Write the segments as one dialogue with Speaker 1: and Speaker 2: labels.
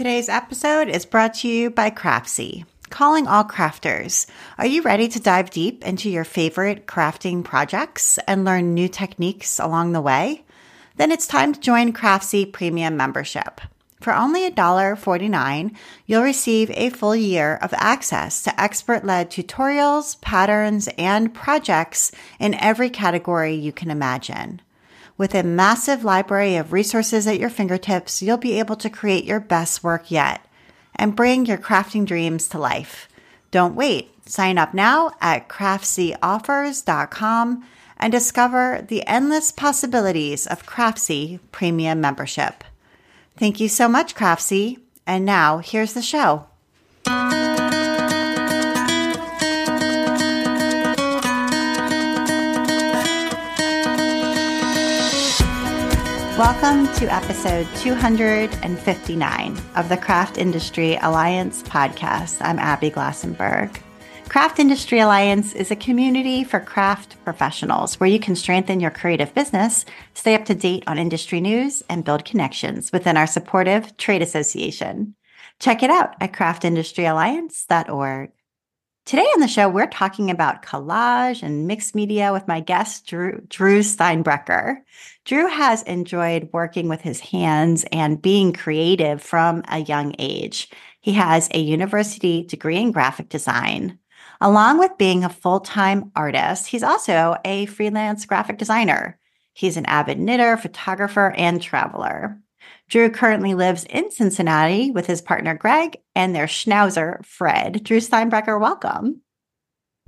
Speaker 1: Today's episode is brought to you by Craftsy. Calling all crafters. Are you ready to dive deep into your favorite crafting projects and learn new techniques along the way? Then it's time to join Craftsy Premium membership. For only $1.49, you'll receive a full year of access to expert led tutorials, patterns, and projects in every category you can imagine. With a massive library of resources at your fingertips, you'll be able to create your best work yet and bring your crafting dreams to life. Don't wait. Sign up now at craftsyOffers.com and discover the endless possibilities of Craftsy Premium membership. Thank you so much, Craftsy. And now here's the show. Welcome to episode 259 of the Craft Industry Alliance podcast. I'm Abby Glassenberg. Craft Industry Alliance is a community for craft professionals where you can strengthen your creative business, stay up to date on industry news, and build connections within our supportive trade association. Check it out at craftindustryalliance.org. Today on the show, we're talking about collage and mixed media with my guest, Drew, Drew Steinbrecher. Drew has enjoyed working with his hands and being creative from a young age. He has a university degree in graphic design. Along with being a full time artist, he's also a freelance graphic designer. He's an avid knitter, photographer, and traveler. Drew currently lives in Cincinnati with his partner Greg and their schnauzer, Fred. Drew Steinbrecher, welcome.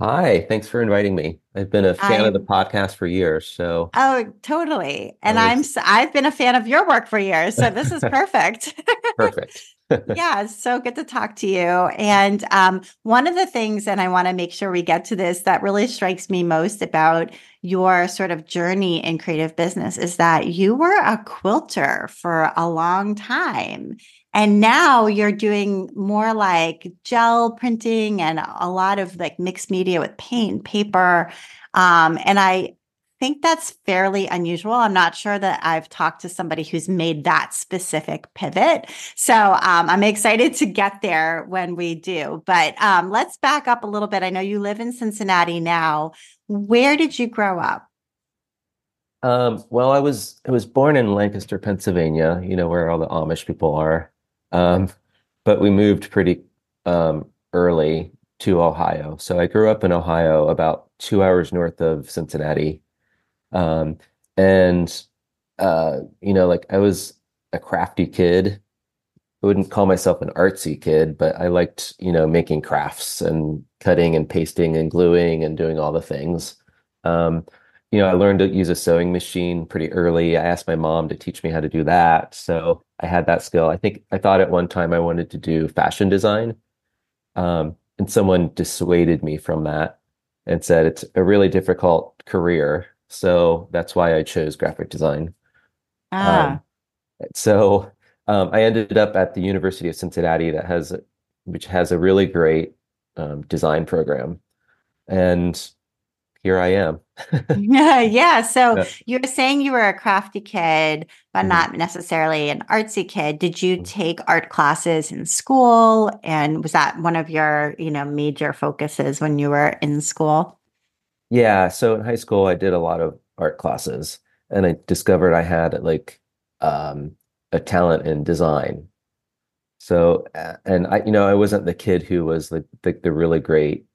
Speaker 2: Hi, thanks for inviting me. I've been a fan I'm, of the podcast for years, so
Speaker 1: Oh, totally. And was, I'm I've been a fan of your work for years, so this is perfect.
Speaker 2: perfect.
Speaker 1: yeah, so good to talk to you. And um, one of the things, and I want to make sure we get to this, that really strikes me most about your sort of journey in creative business is that you were a quilter for a long time. And now you're doing more like gel printing and a lot of like mixed media with paint and paper. Um, and I think that's fairly unusual. I'm not sure that I've talked to somebody who's made that specific pivot. So um, I'm excited to get there when we do. But um, let's back up a little bit. I know you live in Cincinnati now. Where did you grow up?
Speaker 2: Um, well, I was I was born in Lancaster, Pennsylvania. You know where all the Amish people are. Um, but we moved pretty um, early to Ohio. So I grew up in Ohio, about two hours north of Cincinnati. Um, and, uh, you know, like I was a crafty kid. I wouldn't call myself an artsy kid, but I liked, you know, making crafts and cutting and pasting and gluing and doing all the things. Um, you know, I learned to use a sewing machine pretty early. I asked my mom to teach me how to do that. So I had that skill. I think I thought at one time I wanted to do fashion design. Um, and someone dissuaded me from that and said it's a really difficult career. So that's why I chose graphic design. Ah. Um, so um, I ended up at the University of Cincinnati that has, which has a really great um, design program. And here I am.
Speaker 1: Yeah, yeah. So yeah. you were saying you were a crafty kid, but mm-hmm. not necessarily an artsy kid. Did you mm-hmm. take art classes in school? And was that one of your, you know, major focuses when you were in school?
Speaker 2: Yeah. So in high school, I did a lot of art classes, and I discovered I had like um, a talent in design. So, and I, you know, I wasn't the kid who was like the, the really great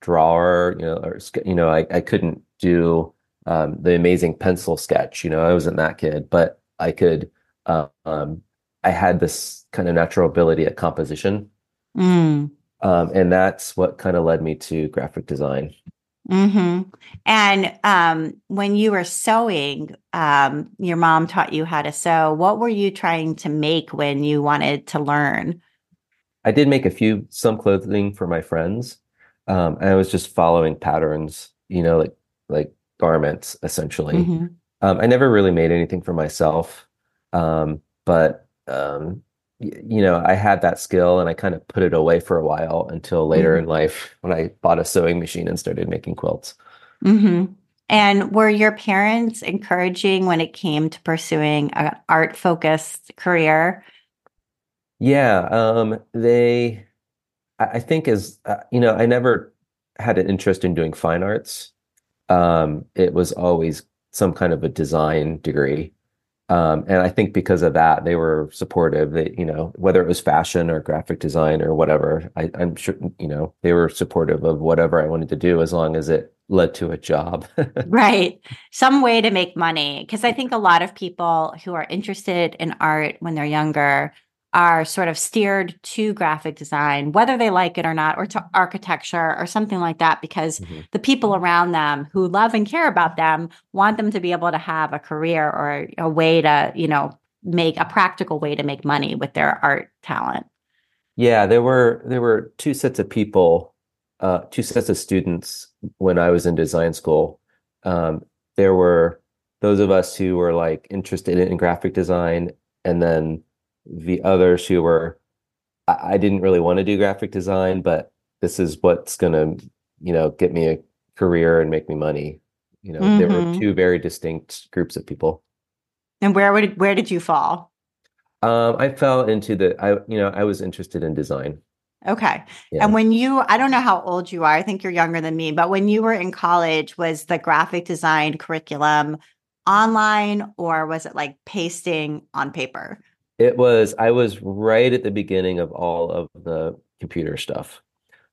Speaker 2: drawer, you know, or you know, I, I couldn't do um, the amazing pencil sketch. You know, I wasn't that kid, but I could. Um, I had this kind of natural ability at composition, mm. um, and that's what kind of led me to graphic design.
Speaker 1: Mm-hmm. And um, when you were sewing, um, your mom taught you how to sew. What were you trying to make when you wanted to learn?
Speaker 2: I did make a few some clothing for my friends, um, and I was just following patterns, you know, like like garments essentially. Mm-hmm. Um, I never really made anything for myself, um, but um, y- you know, I had that skill, and I kind of put it away for a while until later mm-hmm. in life when I bought a sewing machine and started making quilts.
Speaker 1: Mm-hmm. And were your parents encouraging when it came to pursuing an art focused career?
Speaker 2: Yeah, um, they, I I think as, uh, you know, I never had an interest in doing fine arts. Um, it was always some kind of a design degree. Um, and I think because of that, they were supportive. That you know, whether it was fashion or graphic design or whatever, I, I'm sure, you know, they were supportive of whatever I wanted to do as long as it led to a job.
Speaker 1: Right. Some way to make money. Because I think a lot of people who are interested in art when they're younger are sort of steered to graphic design, whether they like it or not, or to architecture or something like that, because
Speaker 2: Mhm.
Speaker 1: the people around them who love and care about them want them to be able to have a career or a way to, you know, make a practical way to make money with their art talent.
Speaker 2: Yeah, there were there were two sets of people, uh, two sets of students when I was in design school. Um, there were those of us who were like interested in graphic design, and then the others who were, I, I didn't really want to do graphic design, but this is what's gonna, you know, get me a career and make me money. You know, there were
Speaker 1: hmm
Speaker 2: two very distinct groups of people.
Speaker 1: And where would where did you fall?
Speaker 2: Um, I fell into the, I, you know, I was interested in design.
Speaker 1: Okay.
Speaker 2: Yeah.
Speaker 1: And when you, I don't know how old you are. I think you're younger than me, but when you were in college, was the graphic design curriculum online or was it like pasting on paper?
Speaker 2: It was, I was right at the beginning of all of the computer stuff.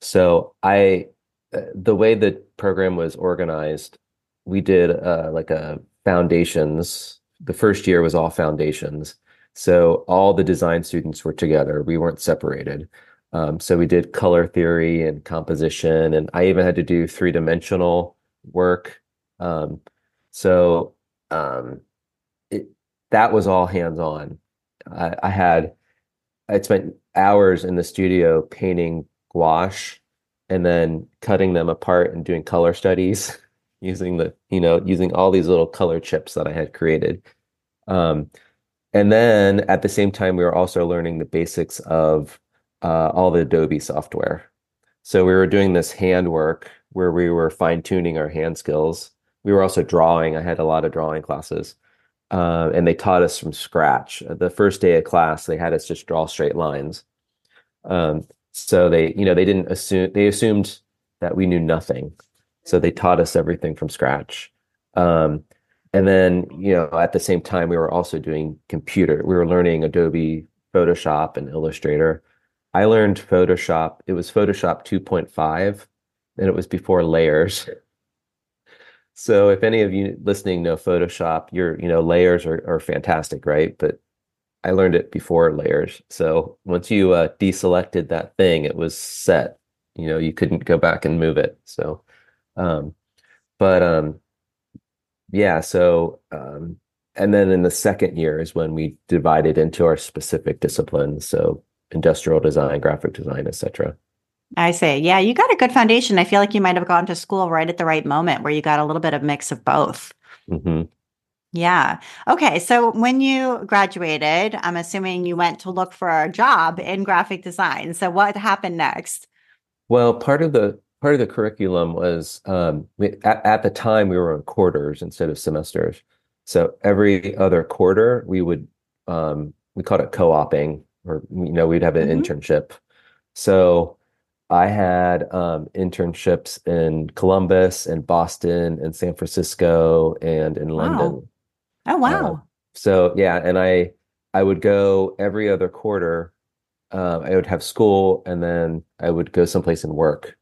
Speaker 2: So I, uh, the way the program was organized, we did uh, like a foundations. The first year was all foundations. So all the design students were together. We weren't separated. Um, so we did color theory and composition, and I even had to do three-dimensional work. Um, so um, it, that was all hands-on. I, I had I spent hours in the studio painting gouache and then cutting them apart and doing color studies using the, you know, using all these little color chips that I had created. Um, and then at the same time, we were also learning the basics of uh, all the Adobe software. So we were doing this handwork where we were fine-tuning our hand skills. We were also drawing. I had a lot of drawing classes uh, and they taught us from scratch. The first day of class, they had us just draw straight lines. Um, so they, you know, they didn't assume they assumed that we knew nothing. So they taught us everything from scratch. Um, and then, you know, at the same time, we were also doing computer. We were learning Adobe Photoshop and Illustrator. I learned Photoshop. It was Photoshop 2.5, and it was before layers. So if any of you listening know Photoshop, your, you know, layers are, are fantastic, right? But I learned it before layers. So once you uh, deselected that thing, it was set. You know, you couldn't go back and move it. So, um, but um, yeah. So, um, and then in the second year is when we divided into our specific disciplines. So industrial design, graphic design, etc.
Speaker 1: I say, yeah, you got a good foundation. I feel like you might have gone to school right at the right moment where you got a little bit of mix of both.
Speaker 2: hmm
Speaker 1: Yeah. Okay. So when you graduated, I'm assuming you went to look for a job in graphic design. So what happened next?
Speaker 2: Well, part of the part of the curriculum was um, we, at, at the time we were on quarters instead of semesters. So every other quarter we would um, we called it co-oping, or you know we'd have an
Speaker 1: hmm
Speaker 2: internship. So I had um, internships in Columbus and Boston and San Francisco and in
Speaker 1: Wow.
Speaker 2: London.
Speaker 1: Oh,
Speaker 2: Uh,
Speaker 1: wow.
Speaker 2: so yeah, and I I would go every other quarter. Um, I would have school and then I would go someplace and work.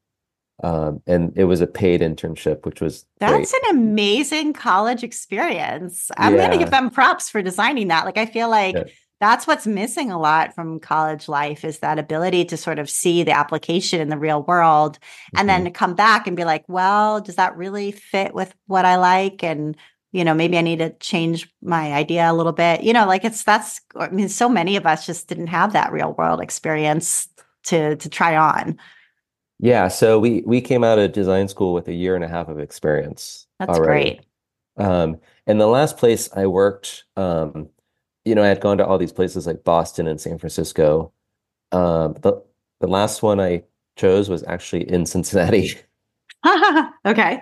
Speaker 2: Um, and it was a paid internship, which was
Speaker 1: That's
Speaker 2: great.
Speaker 1: an amazing college experience. I'm going to give them props for designing that. Like, I feel
Speaker 2: yeah.
Speaker 1: That's what's missing a lot from college life is that ability to sort of see the application in the real world and then
Speaker 2: hmm
Speaker 1: to come back and be like, well, does that really fit with what I like? And, you know, maybe I need to change my idea a little bit. You know, like it's that's, I mean, so many of us just didn't have that real world experience to to try on.
Speaker 2: Yeah, so we we came out of design school with a year and a half of experience
Speaker 1: That's
Speaker 2: already.
Speaker 1: great.
Speaker 2: Um, and the last place I worked, um, you know, I had gone to all these places like Boston and San Francisco. Um, the the last one I chose was actually in Cincinnati.
Speaker 1: okay.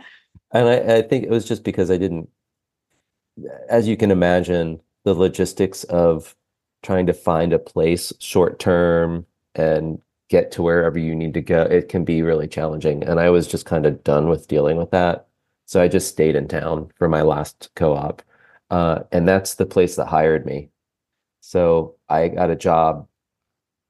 Speaker 2: And I, I think it was just because I didn't, as you can imagine, the logistics of trying to find a place short term and get to wherever you need to go, it can be really challenging. And I was just kind of done with dealing with that. So I just stayed in town for my last co-op. Uh, and that's the place that hired me. So I got a job.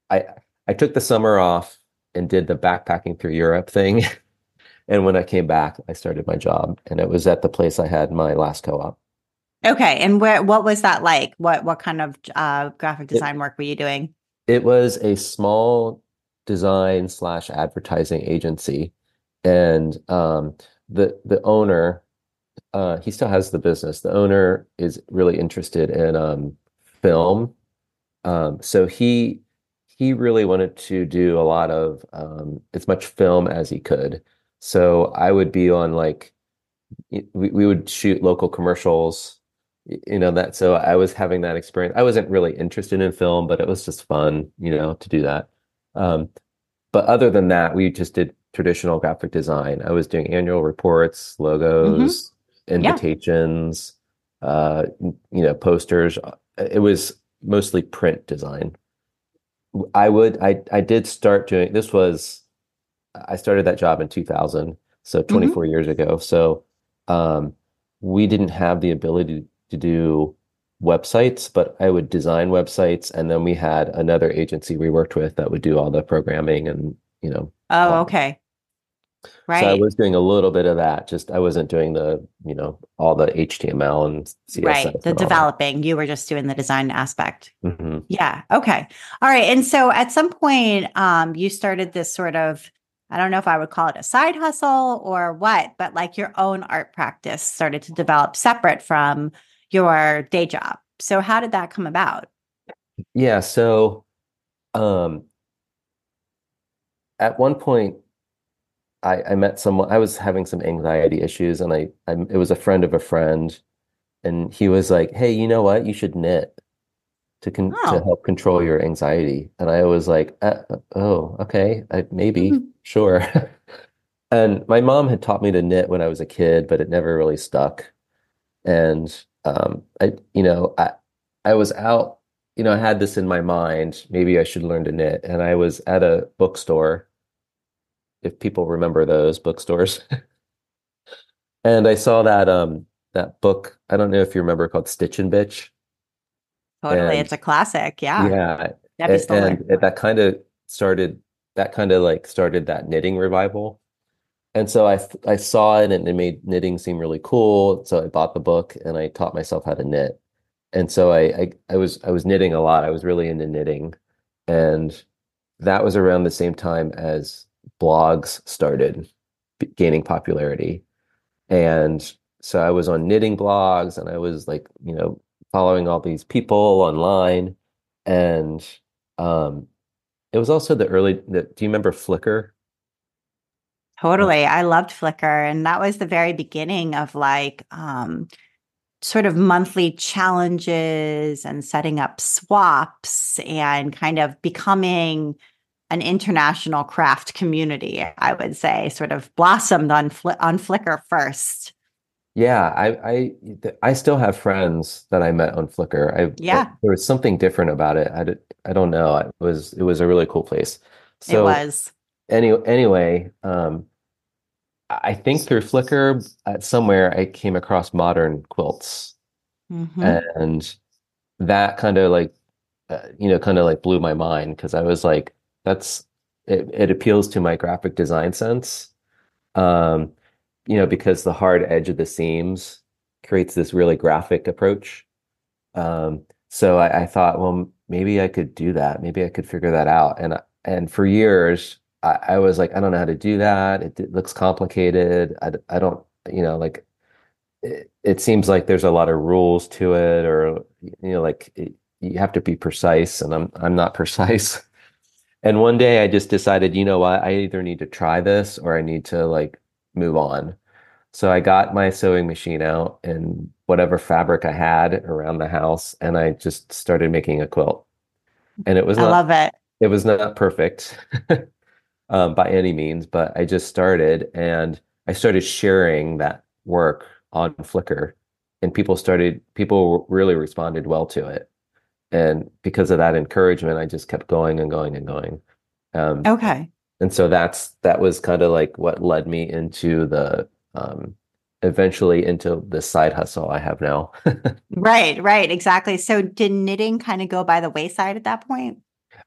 Speaker 2: I I took the summer off and did the backpacking through Europe thing. and when I came back, I started my job, and it was at the place I had my last co-op.
Speaker 1: Okay, and where what was that like? What what kind of uh, graphic design it, work were you doing?
Speaker 2: It was a small design slash advertising agency, and um, the the owner, uh, he still has the business. The owner is really interested in um, film, um, so he he really wanted to do a lot of um, as much film as he could. So I would be on like we, we would shoot local commercials you know that so i was having that experience i wasn't really interested in film but it was just fun you know to do that um, but other than that we just did traditional graphic design i was doing annual reports logos mm-hmm. invitations yeah. uh, you know posters it was mostly print design i would i i did start doing this was i started that job in 2000 so mm-hmm. 24 mm-hmm. years ago so um, we didn't have the ability to do websites, but I would design websites, and then we had another agency we worked with that would do all the programming and you know.
Speaker 1: Oh, okay. Right.
Speaker 2: So I was doing a little bit of that. Just I wasn't doing the you know all the HTML and CSS.
Speaker 1: Right. The developing. That. You were just doing the design aspect. Mm-hmm. Yeah. Okay. All right. And so at some point, um, you started this sort of I don't know if I would call it a side hustle or what, but like your own art practice started to develop separate from your day job. So how did that come about?
Speaker 2: Yeah, so um at one point I, I met someone I was having some anxiety issues and I, I it was a friend of a friend and he was like, "Hey, you know what? You should knit to con- oh. to help control your anxiety." And I was like, uh, "Oh, okay, I, maybe, mm-hmm. sure." and my mom had taught me to knit when I was a kid, but it never really stuck. And um, I, you know, I, I was out, you know, I had this in my mind, maybe I should learn to knit. And I was at a bookstore, if people remember those bookstores. and I saw that, um, that book, I don't know if you remember called Stitch and Bitch.
Speaker 1: Totally. And, it's a classic. Yeah.
Speaker 2: Yeah. And, and that kind of started, that kind of like started that knitting revival and so I I saw it and it made knitting seem really cool. So I bought the book and I taught myself how to knit. And so I, I I, was I was knitting a lot. I was really into knitting, and that was around the same time as blogs started gaining popularity. And so I was on knitting blogs and I was like, you know, following all these people online. And um, it was also the early. The, do you remember Flickr?
Speaker 1: Totally. I loved Flickr. And that was the very beginning of like um, sort of monthly challenges and setting up swaps and kind of becoming an international craft community, I would say, sort of blossomed on Fli- on Flickr first.
Speaker 2: Yeah, I, I I still have friends that I met on Flickr. I
Speaker 1: yeah,
Speaker 2: there was something different about it. I, I don't know. It was it was a really cool place.
Speaker 1: So it was.
Speaker 2: Any anyway, um, I think through Flickr, at somewhere I came across modern quilts, mm-hmm. and that kind of like, uh, you know, kind of like blew my mind because I was like, that's it. It appeals to my graphic design sense, um, you know, because the hard edge of the seams creates this really graphic approach. Um, so I, I thought, well, maybe I could do that. Maybe I could figure that out. And and for years, I, I was like, I don't know how to do that. It, it looks complicated. I, I don't, you know, like it, it, seems like there's a lot of rules to it, or you know, like it, you have to be precise, and I'm I'm not precise. And one day I just decided, you know what, I either need to try this or I need to like move on. So I got my sewing machine out and whatever fabric I had around the house, and I just started making a quilt. And it was
Speaker 1: I love it.
Speaker 2: It was not perfect. um, by any means, but I just started and I started sharing that work on Flickr, and people started people really responded well to it, and because of that encouragement, I just kept going and going and going. Um,
Speaker 1: Okay.
Speaker 2: and so that's that was kind of like what led me into the um, eventually into the side hustle I have now.
Speaker 1: Right, right, exactly. So did knitting kind of go by the wayside at that point?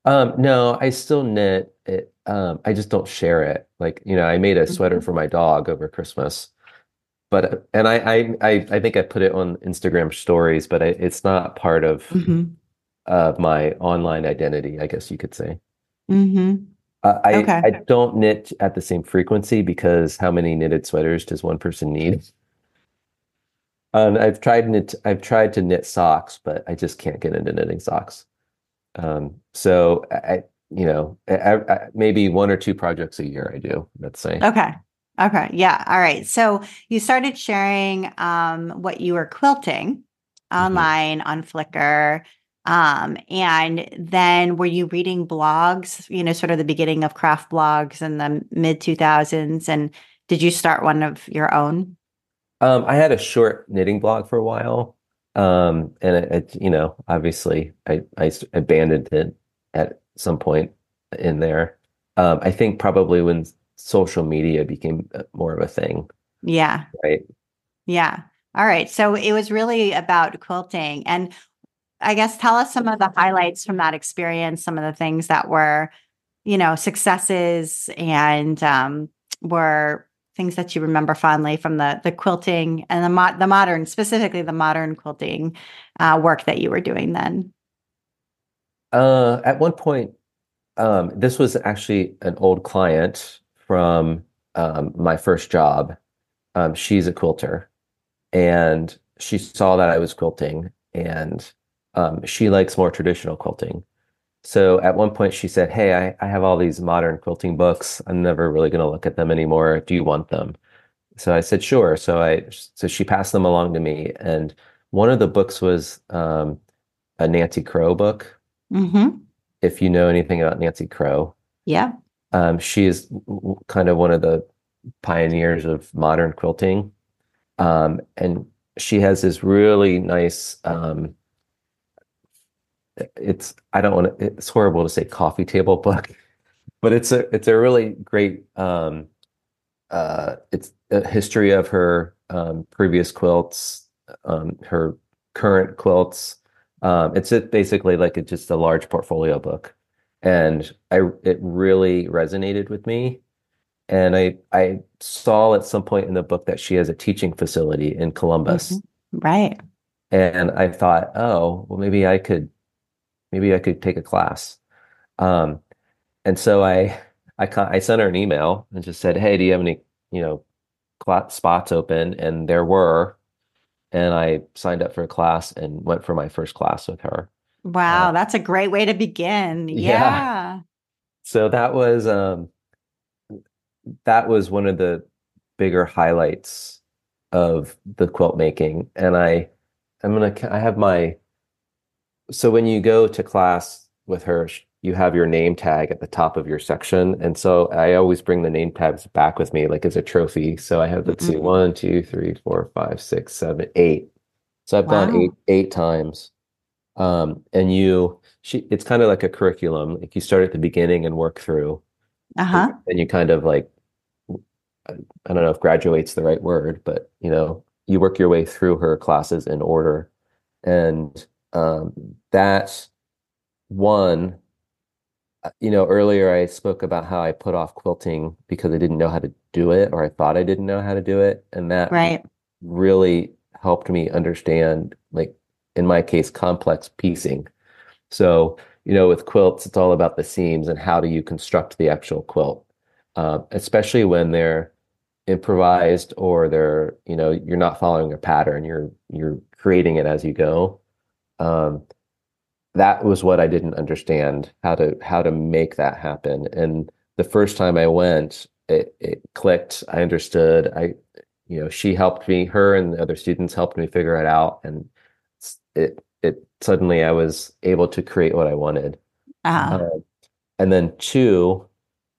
Speaker 2: Um, no, I still knit it. Um, I just don't share it. Like, you know, I made a sweater
Speaker 1: Mhm.
Speaker 2: for my dog over Christmas, but and I I I, I think I put it on Instagram stories, but I, it's not part of
Speaker 1: hmm
Speaker 2: of my online identity, I guess you could say.
Speaker 1: hmm
Speaker 2: Uh, I
Speaker 1: Okay.
Speaker 2: I don't knit at the same frequency because how many knitted sweaters does one person need? Um, I've tried knit I've tried to knit socks, but I just can't get into knitting socks. Um, so I, you know, I, I, maybe one or two projects a year I do, let's say.
Speaker 1: Okay. Okay. Yeah. All right. So you started sharing um, what you were quilting online on Flickr. Um, and then were you reading blogs, you know, sort of the beginning of craft blogs in the mid 2000s? And did you start one of your own?
Speaker 2: Um, I had a short knitting blog for a while. Um, and it, it, you know, obviously I abandoned it at some point in there. Um, I think probably when social media became uh, more of a thing,
Speaker 1: Yeah.
Speaker 2: right?
Speaker 1: Yeah. All right. So it was really about quilting. And I guess tell us some of the highlights from that experience, some of the things that were, you know, successes and um, were things that you remember fondly from the the quilting and the mo- the modern, specifically the modern quilting uh, work that you were doing then.
Speaker 2: Uh, at one point, um, this was actually an old client from um, my first job. Um, she's a quilter, and she saw that I was quilting, and um, she likes more traditional quilting. So at one point, she said, "Hey, I, I have all these modern quilting books. I'm never really going to look at them anymore. Do you want them?" So I said, "Sure." So I so she passed them along to me, and one of the books was um, a Nancy Crow book.
Speaker 1: Mm-hmm.
Speaker 2: If you know anything about Nancy Crow,
Speaker 1: Yeah.
Speaker 2: um, she is kind of one of the pioneers of modern quilting. Um, and she has this really nice, um, it's, I don't want to, it's horrible to say coffee table book, but it's a, it's a really great, um, uh, it's a history of her, um, previous quilts, um, her current quilts. Um, it's a, basically like a, just a large portfolio book. And I, it really resonated with me. And I I saw at some point in the book that she has a teaching facility in Columbus.
Speaker 1: Mhm. Right.
Speaker 2: And I thought, oh, well, maybe I could maybe I could take a class. Um, and so I I I sent her an email and just said, hey, do you have any, you know, spots open? And there were. And I signed up for a class and went for my first class with her.
Speaker 1: Wow.
Speaker 2: Uh,
Speaker 1: That's a great way to begin.
Speaker 2: yeah.
Speaker 1: Yeah.
Speaker 2: So that was um that was one of the bigger highlights of the quilt making. And I, I'm gonna, I have my, so when you go to class with her, you have your name tag at the top of your section. And so I always bring the name tags back with me, like as a trophy. So I have, let's see,
Speaker 1: Mhm.
Speaker 2: one, two, three, four, five, six, seven, eight. So I've gone eight, eight times. Um, and you, she, it's kind of like a curriculum. Like you start at the beginning and work through,
Speaker 1: Uh-huh.
Speaker 2: and you kind of like I I don't know if graduate's the right word, but you know, you work your way through her classes in order. And um, that one, uh, you know, earlier I spoke about how I put off quilting because I didn't know how to do it, or I thought I didn't know how to do it. And that
Speaker 1: Right.
Speaker 2: really helped me understand, like in my case, complex piecing. So, you know, with quilts, it's all about the seams and how do you construct the actual quilt, uh, especially when they're improvised or they're, you know, you're not following a pattern, you're you're creating it as you go. Um, that was what I didn't understand how to how to make that happen. And the first time I went, it it clicked. I understood. I, you know, she helped me, her and the other students helped me figure it out, and it it suddenly I was able to create what I wanted.
Speaker 1: Uh-huh.
Speaker 2: Um, and then two,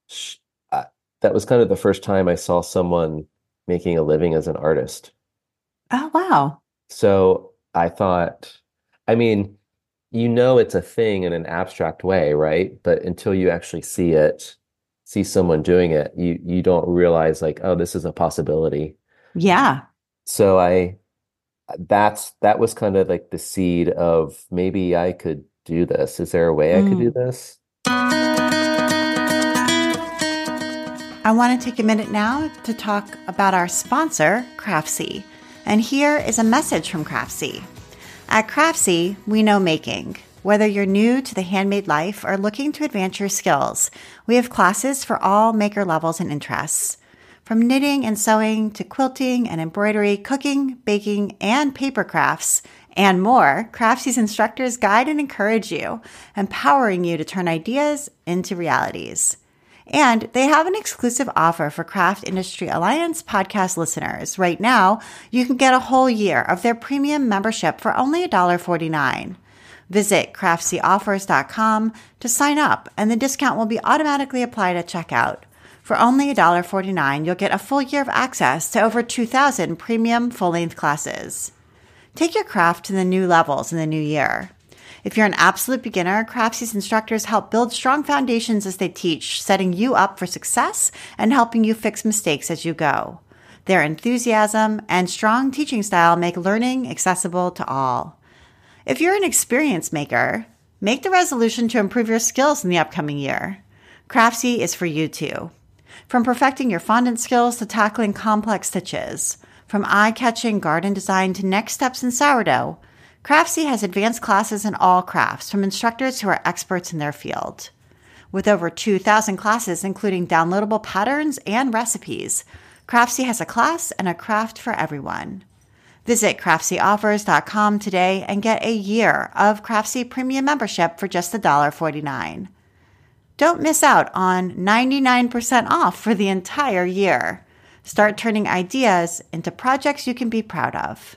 Speaker 2: sh uh, that was kind of the first time I saw someone making a living as an artist.
Speaker 1: Oh, wow.
Speaker 2: So I thought, I mean, you know it's a thing in an abstract way, right? But until you actually see it, see someone doing it, you you don't realize like, oh, this is a possibility.
Speaker 1: Yeah.
Speaker 2: So I that's that was kind of like the seed of maybe I could do this. Is there a way I could do
Speaker 1: Mm.
Speaker 2: this?
Speaker 1: I want to take a minute now to talk about our sponsor, Craftsy. And here is a message from Craftsy. At Craftsy, we know making. Whether you're new to the handmade life or looking to advance your skills, we have classes for all maker levels and interests. From knitting and sewing to quilting and embroidery, cooking, baking, and paper crafts, and more, Craftsy's instructors guide and encourage you, empowering you to turn ideas into realities. And they have an exclusive offer for Craft Industry Alliance podcast listeners. Right now, you can get a whole year of their premium membership for only $1.49. Visit craftsyoffers.com to sign up, and the discount will be automatically applied at checkout. For only $1.49, you'll get a full year of access to over 2,000 premium full length classes. Take your craft to the new levels in the new year. If you're an absolute beginner, Craftsy's instructors help build strong foundations as they teach, setting you up for success and helping you fix mistakes as you go. Their enthusiasm and strong teaching style make learning accessible to all. If you're an experienced maker, make the resolution to improve your skills in the upcoming year. Craftsy is for you too. From perfecting your fondant skills to tackling complex stitches, from eye catching garden design to next steps in sourdough, Craftsy has advanced classes in all crafts from instructors who are experts in their field. With over 2,000 classes, including downloadable patterns and recipes, Craftsy has a class and a craft for everyone. Visit craftsyoffers.com today and get a year of Craftsy premium membership for just $1.49. Don't miss out on 99% off for the entire year. Start turning ideas into projects you can be proud of.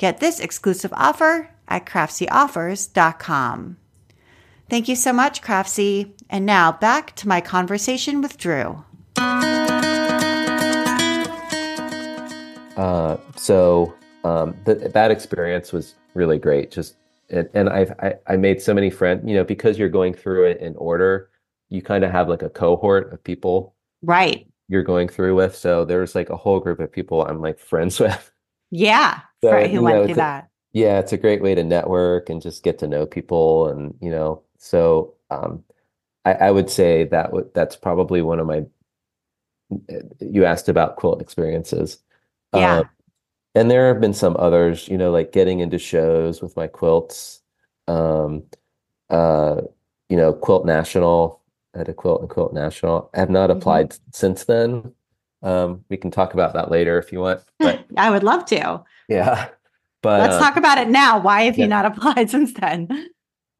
Speaker 1: Get this exclusive offer at craftsyoffers.com. Thank you so much, Craftsy. And now back to my conversation with Drew.
Speaker 2: Uh, so um, th that experience was really great. Just and, and I've I, I made so many friends, you know, because you're going through it in order, you kind of have like a cohort of people
Speaker 1: Right.
Speaker 2: you're going through with. So there's like a whole group of people I'm like friends with.
Speaker 1: Yeah.
Speaker 2: So, you
Speaker 1: who went
Speaker 2: know,
Speaker 1: through
Speaker 2: it's a-
Speaker 1: that.
Speaker 2: Yeah, it's a great way to network and just get to know people and you know, so um I, I would say that would that's probably one of my you asked about quilt experiences.
Speaker 1: Yeah.
Speaker 2: Um, and there have been some others, you know, like getting into shows with my quilts. Um, uh, you know, Quilt National, at a Quilt and Quilt National. I have not
Speaker 1: Mhm.
Speaker 2: applied since then. Um, we can talk about that later if you want. But
Speaker 1: I would love to.
Speaker 2: Yeah. But
Speaker 1: Let's
Speaker 2: um,
Speaker 1: talk about it now. Why have you not applied since then?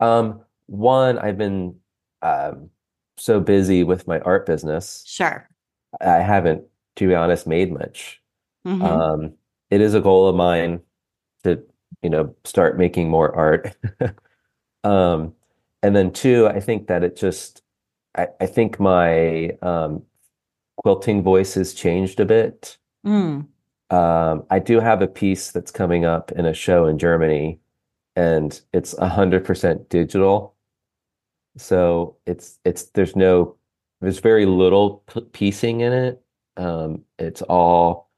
Speaker 2: um, one, I've been um so busy with my art business.
Speaker 1: Sure.
Speaker 2: I haven't, to be honest, made much.
Speaker 1: Mhm.
Speaker 2: Um, it is a goal of mine to, you know, start making more art. Um, and then two, I think that it just, I, I think my um, quilting voice has changed a bit.
Speaker 1: Mm.
Speaker 2: Um, I do have a piece that's coming up in a show in Germany, and it's a hundred percent digital. So it's it's there's no there's very little p- piecing in it. Um, it's all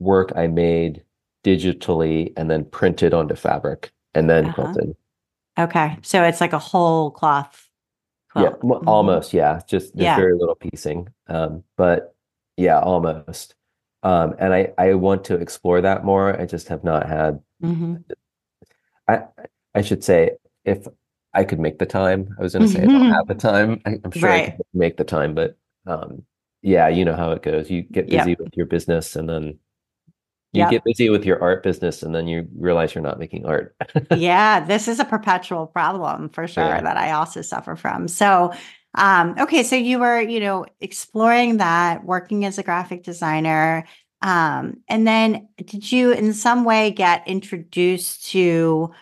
Speaker 2: work I made digitally and then printed onto fabric and then
Speaker 1: Uh-huh.
Speaker 2: quilted.
Speaker 1: Okay. So it's like a whole cloth
Speaker 2: Yeah,
Speaker 1: quilt. Mhm.
Speaker 2: almost. Yeah, just there's
Speaker 1: Yeah.
Speaker 2: very little piecing. Um, but yeah, almost. Um, and I I want to explore that more. I just have not had.
Speaker 1: Mhm.
Speaker 2: I I should say if I could make the time. I was going to say I don't have the time. I, I'm sure I could make the time, but um, yeah, you know how it goes. You get
Speaker 1: Yep.
Speaker 2: busy with your business, and then you
Speaker 1: Yep.
Speaker 2: get busy with your art business, and then you realize you're not making art.
Speaker 1: yeah, this is a perpetual problem for sure
Speaker 2: Yeah.
Speaker 1: that I also suffer from. So, um, okay, so you were, you know, exploring that, working as a graphic designer. Um, and then did you in some way get introduced to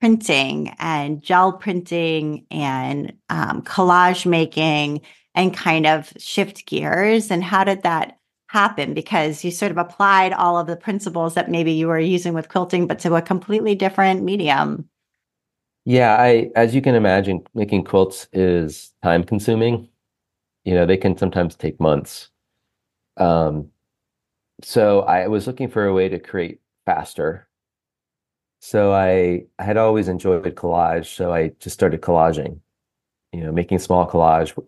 Speaker 1: printing and gel printing and um, collage making and kind of shift gears? And how did that happen? Because you sort of applied all of the principles that maybe you were using with quilting, but to a completely different medium.
Speaker 2: Yeah, I as you can imagine, making quilts is time consuming. You know, they can sometimes take months. Um, so I was looking for a way to create faster. So I, I had always enjoyed collage, so I just started collaging, you know, making small collage,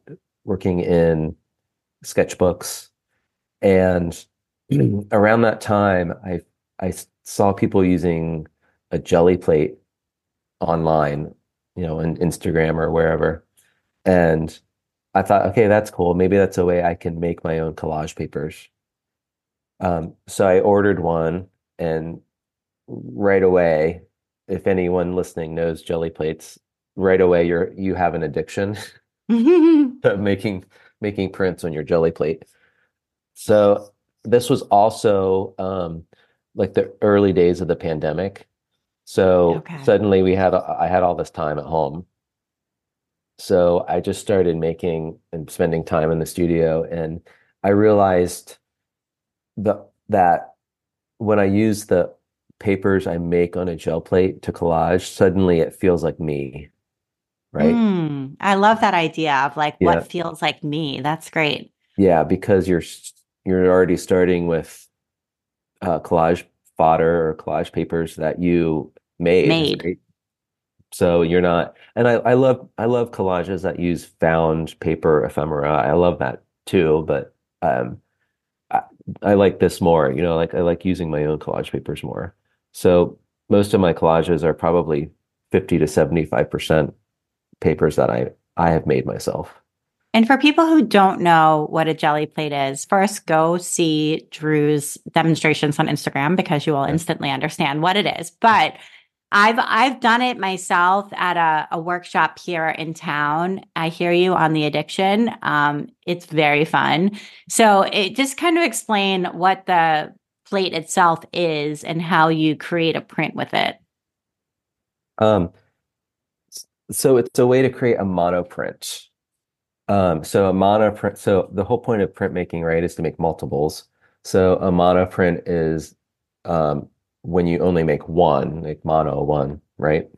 Speaker 2: working in sketchbooks. And around that time, I I saw people using a jelly plate online, you know, in Instagram or wherever. And I thought, okay, that's cool. Maybe that's a way I can make my own collage papers. Um, so I ordered one, and right away, if anyone listening knows jelly plates, right away you're you have an addiction making making prints on your jelly plate. So this was also um, like the early days of the pandemic. So
Speaker 1: Okay.
Speaker 2: suddenly we had I had all this time at home. So I just started making and spending time in the studio, and I realized the that when I use the papers I make on a gel plate to collage, suddenly it feels like me, right?
Speaker 1: Mm, I love that idea of like
Speaker 2: Yeah.
Speaker 1: what feels like me. That's great.
Speaker 2: Yeah, because you're you're already starting with uh, collage fodder or collage papers that you made,
Speaker 1: Made.
Speaker 2: right? So you're not, and I, I love I love collages that use found paper ephemera. I love that too, but um, I, I like this more. You know, like I like using my own collage papers more. So most of my collages are probably 50 to 75% papers that I I have made myself.
Speaker 1: And for people who don't know what a jelly plate is, first go see Drew's demonstrations on Instagram because you will instantly understand what it is. But I've I've done it myself at a, a workshop here in town. I hear you on the addiction. Um, it's very fun. So it just kind of explain what the plate itself is and how you create a print with it.
Speaker 2: Um, so it's a way to create a monoprint. Um, so a monoprint, so the whole point of printmaking, right, is to make multiples. So a monoprint is um, when you only make one, like mono one, right?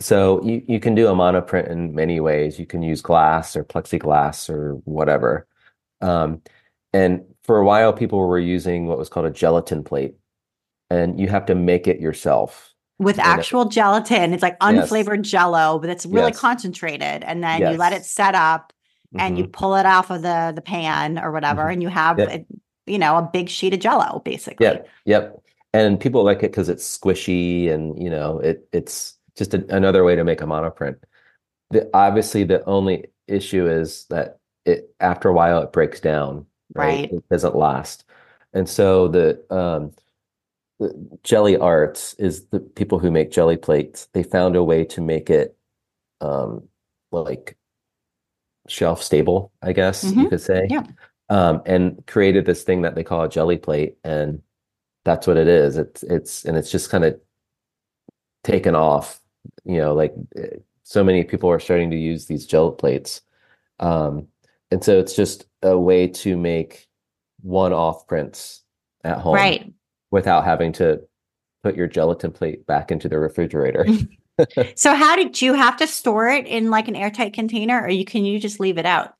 Speaker 2: So you, you can do a monoprint in many ways. You can use glass or plexiglass or whatever. Um, and for a while, people were using what was called a gelatin plate, and you have to make it yourself.
Speaker 1: with
Speaker 2: And it-
Speaker 1: actual gelatin. It's like
Speaker 2: Yes.
Speaker 1: unflavored jello, but it's really
Speaker 2: Yes.
Speaker 1: concentrated. And then you let it set up and
Speaker 2: Mhm.
Speaker 1: you pull it off of the the pan or whatever,
Speaker 2: Mhm.
Speaker 1: and you have
Speaker 2: Yep.
Speaker 1: a, you know a big sheet of jello basically.
Speaker 2: Yep, yep. And people like it because it's squishy and you know it it's just a, another way to make a monoprint. The obviously the only issue is that it after a while it breaks down, right?
Speaker 1: Right.
Speaker 2: It doesn't last. And so the um the Gelli Arts is the people who make jelly plates. They found a way to make it um like shelf stable, I guess you
Speaker 1: Mhm.
Speaker 2: could say.
Speaker 1: Yeah.
Speaker 2: Um, and created this thing that they call a jelly plate, and that's what it is. It's it's and it's just kind of taken off. You know, like so many people are starting to use these gel plates. Um, and so it's just a way to make one-off prints at home
Speaker 1: Right.
Speaker 2: without having to put your gelatin plate back into the refrigerator.
Speaker 1: So how did you have to store it in like an airtight container, or you can you just leave it out?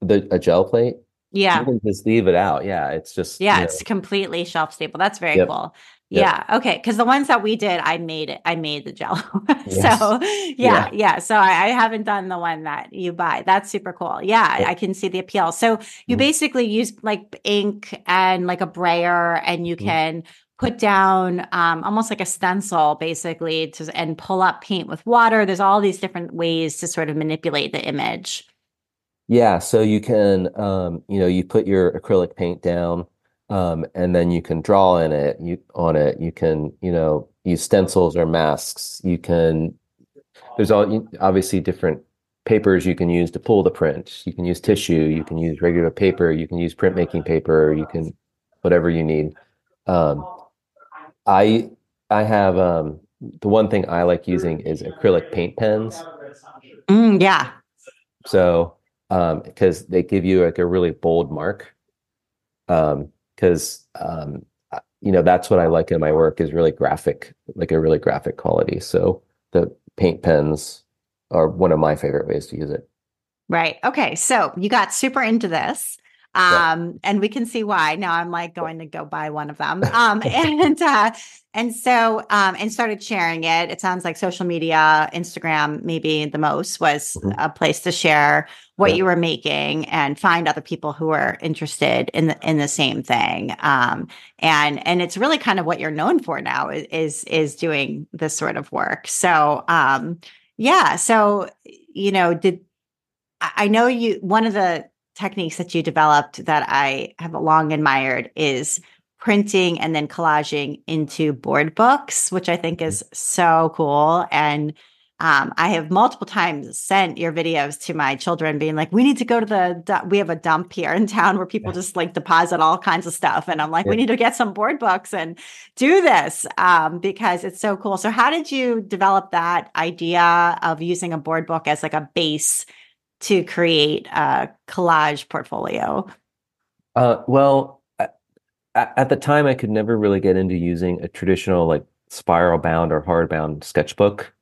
Speaker 2: The a gel plate, you
Speaker 1: Yeah.
Speaker 2: can just leave it out. Yeah, it's just
Speaker 1: Yeah,
Speaker 2: you
Speaker 1: it's
Speaker 2: know,
Speaker 1: completely shelf stable. That's very
Speaker 2: Yep.
Speaker 1: cool.
Speaker 2: Yep.
Speaker 1: Yeah. Okay. Because the ones that we did, I made it. I made the jello.
Speaker 2: Yes.
Speaker 1: so yeah, yeah. So I, I haven't done the one that you buy. That's super cool. Yeah,
Speaker 2: Yep.
Speaker 1: I can see the appeal. So you
Speaker 2: Mhm.
Speaker 1: basically use like ink and like a brayer, and you
Speaker 2: Mhm.
Speaker 1: can put down um, almost like a stencil basically to and pull up paint with water. There's all these different ways to sort of manipulate the image.
Speaker 2: Yeah, so you can, um, you know, you put your acrylic paint down, um, and then you can draw in it. You on it. You can, you know, use stencils or masks. You can. There's all obviously different papers you can use to pull the print. You can use tissue. You can use regular paper. You can use printmaking paper. You can whatever you need. Um, I I have um, the one thing I like using is acrylic paint pens.
Speaker 1: Mm, yeah.
Speaker 2: So, um, because they give you like a really bold mark. Um, because um, I- you know, that's what I like in my work is really graphic, like a really graphic quality. So the paint pens are one of my favorite ways to use it.
Speaker 1: Right. Okay. So you got super into this. Um, and we can see why. Now I'm like going to go buy one of them. Um, and uh, and so um, and started sharing it. It sounds like social media, Instagram, maybe the most was mm-hmm. a place to share what yeah. you were making and find other people who are interested in the in the same thing. Um, and and it's really kind of what you're known for now is is, is doing this sort of work. So um, yeah. So you know, did I know you one of the techniques that you developed that I have long admired is printing and then collaging into board books, which I think is so cool. And um, I have multiple times sent your videos to my children, being like, "We need to go to the. We have a dump here in town where people yeah. just like deposit all kinds of stuff," and I'm like, yeah. "We need to get some board books and do this um, because it's so cool." So, how did you develop that idea of using a board book as like a base to create a collage portfolio?
Speaker 2: Uh, well, at, the time, I could never really get into using a traditional like spiral bound or hardbound sketchbook.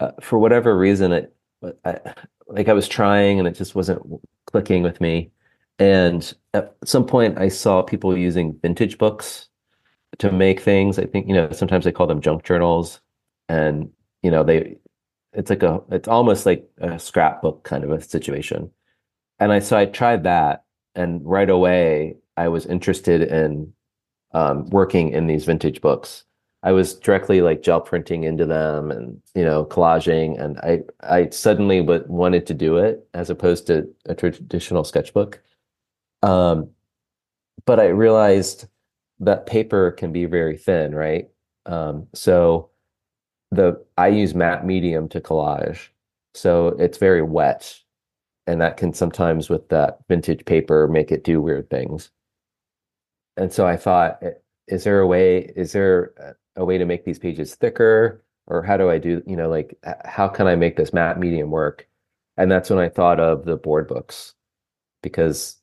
Speaker 2: Uh, for whatever reason, it I, like I was trying and it just wasn't clicking with me. And at some point, I saw people using vintage books to make things. I think you know sometimes they call them junk journals, and you know they it's like a it's almost like a scrapbook kind of a situation. And i so i tried that and right away i was interested in um, working in these vintage books. I was directly like gel printing into them and you know collaging and i i suddenly but wanted to do it as opposed to a traditional sketchbook. Um, but i realized that paper can be very thin right? Um, so the I use matte medium to collage, so it's very wet, and that can sometimes with that vintage paper make it do weird things. And so I thought, is there a way? Is there a way to make these pages thicker, or how do I do? You know, like how can I make this matte medium work? And that's when I thought of the board books, because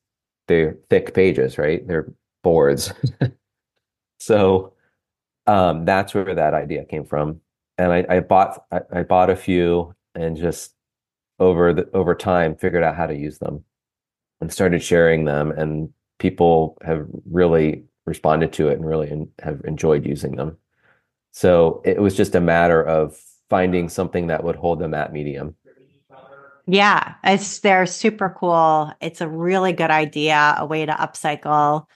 Speaker 2: they're thick pages, right? They're boards. so um, that's where that idea came from and I, I bought I, I, bought a few and just over the over time figured out how to use them and started sharing them. And people have really responded to it and really in, have enjoyed using them. So it was just a matter of finding something that would hold the matte medium.
Speaker 1: Yeah it's they're super cool. It's a really good idea a way to upcycle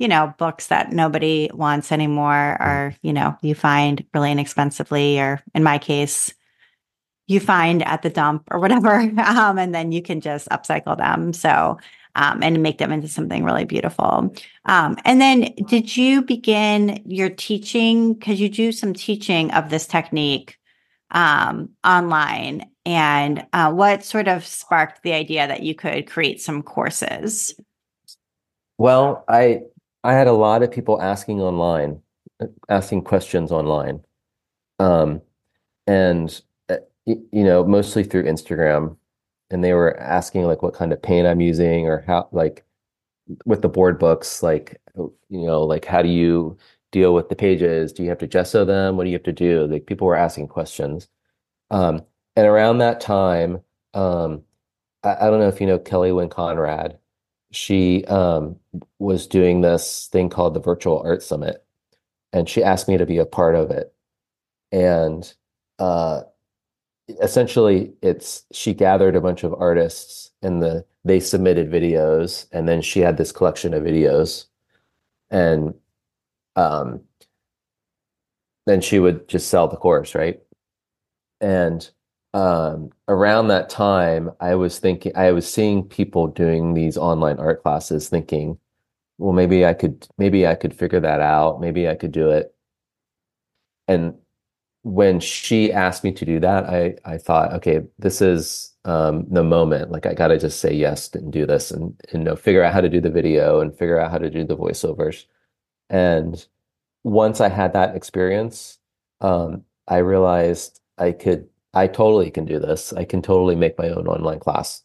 Speaker 1: you know, books that nobody wants anymore, mm. or, you know, you find really inexpensively, or in my case, you find at the dump or whatever. Um, and then you can just upcycle them. So, um, and make them into something really beautiful. Um, and then did you begin your teaching? Because you do some teaching of this technique um, online. And uh, what sort of sparked the idea that you could create some courses?
Speaker 2: Well, I I had a lot of people asking online, asking questions online, um, and uh, you know, mostly through Instagram, and they were asking like what kind of paint I'm using or how like with the board books, like you know, like how do you deal with the pages? Do you have to gesso them? What do you have to do? Like people were asking questions, um, and around that time, um, I, I don't know if you know Kellee Wynne Conrad she um, was doing this thing called the Virtual Art Summit, and she asked me to be a part of it. And uh, essentially, it's she gathered a bunch of artists, and the they submitted videos, and then she had this collection of videos, and um, then she would just sell the course, right? And um, around that time, I was thinking, I was seeing people doing these online art classes, thinking, well, maybe I could, maybe I could figure that out. Maybe I could do it. And when she asked me to do that, I I thought, okay, this is um, the moment. Like I gotta just say yes and do this, and, and you know, figure out how to do the video and figure out how to do the voiceovers. And once I had that experience, um, I realized I could I totally can do this. I can totally make my own online class.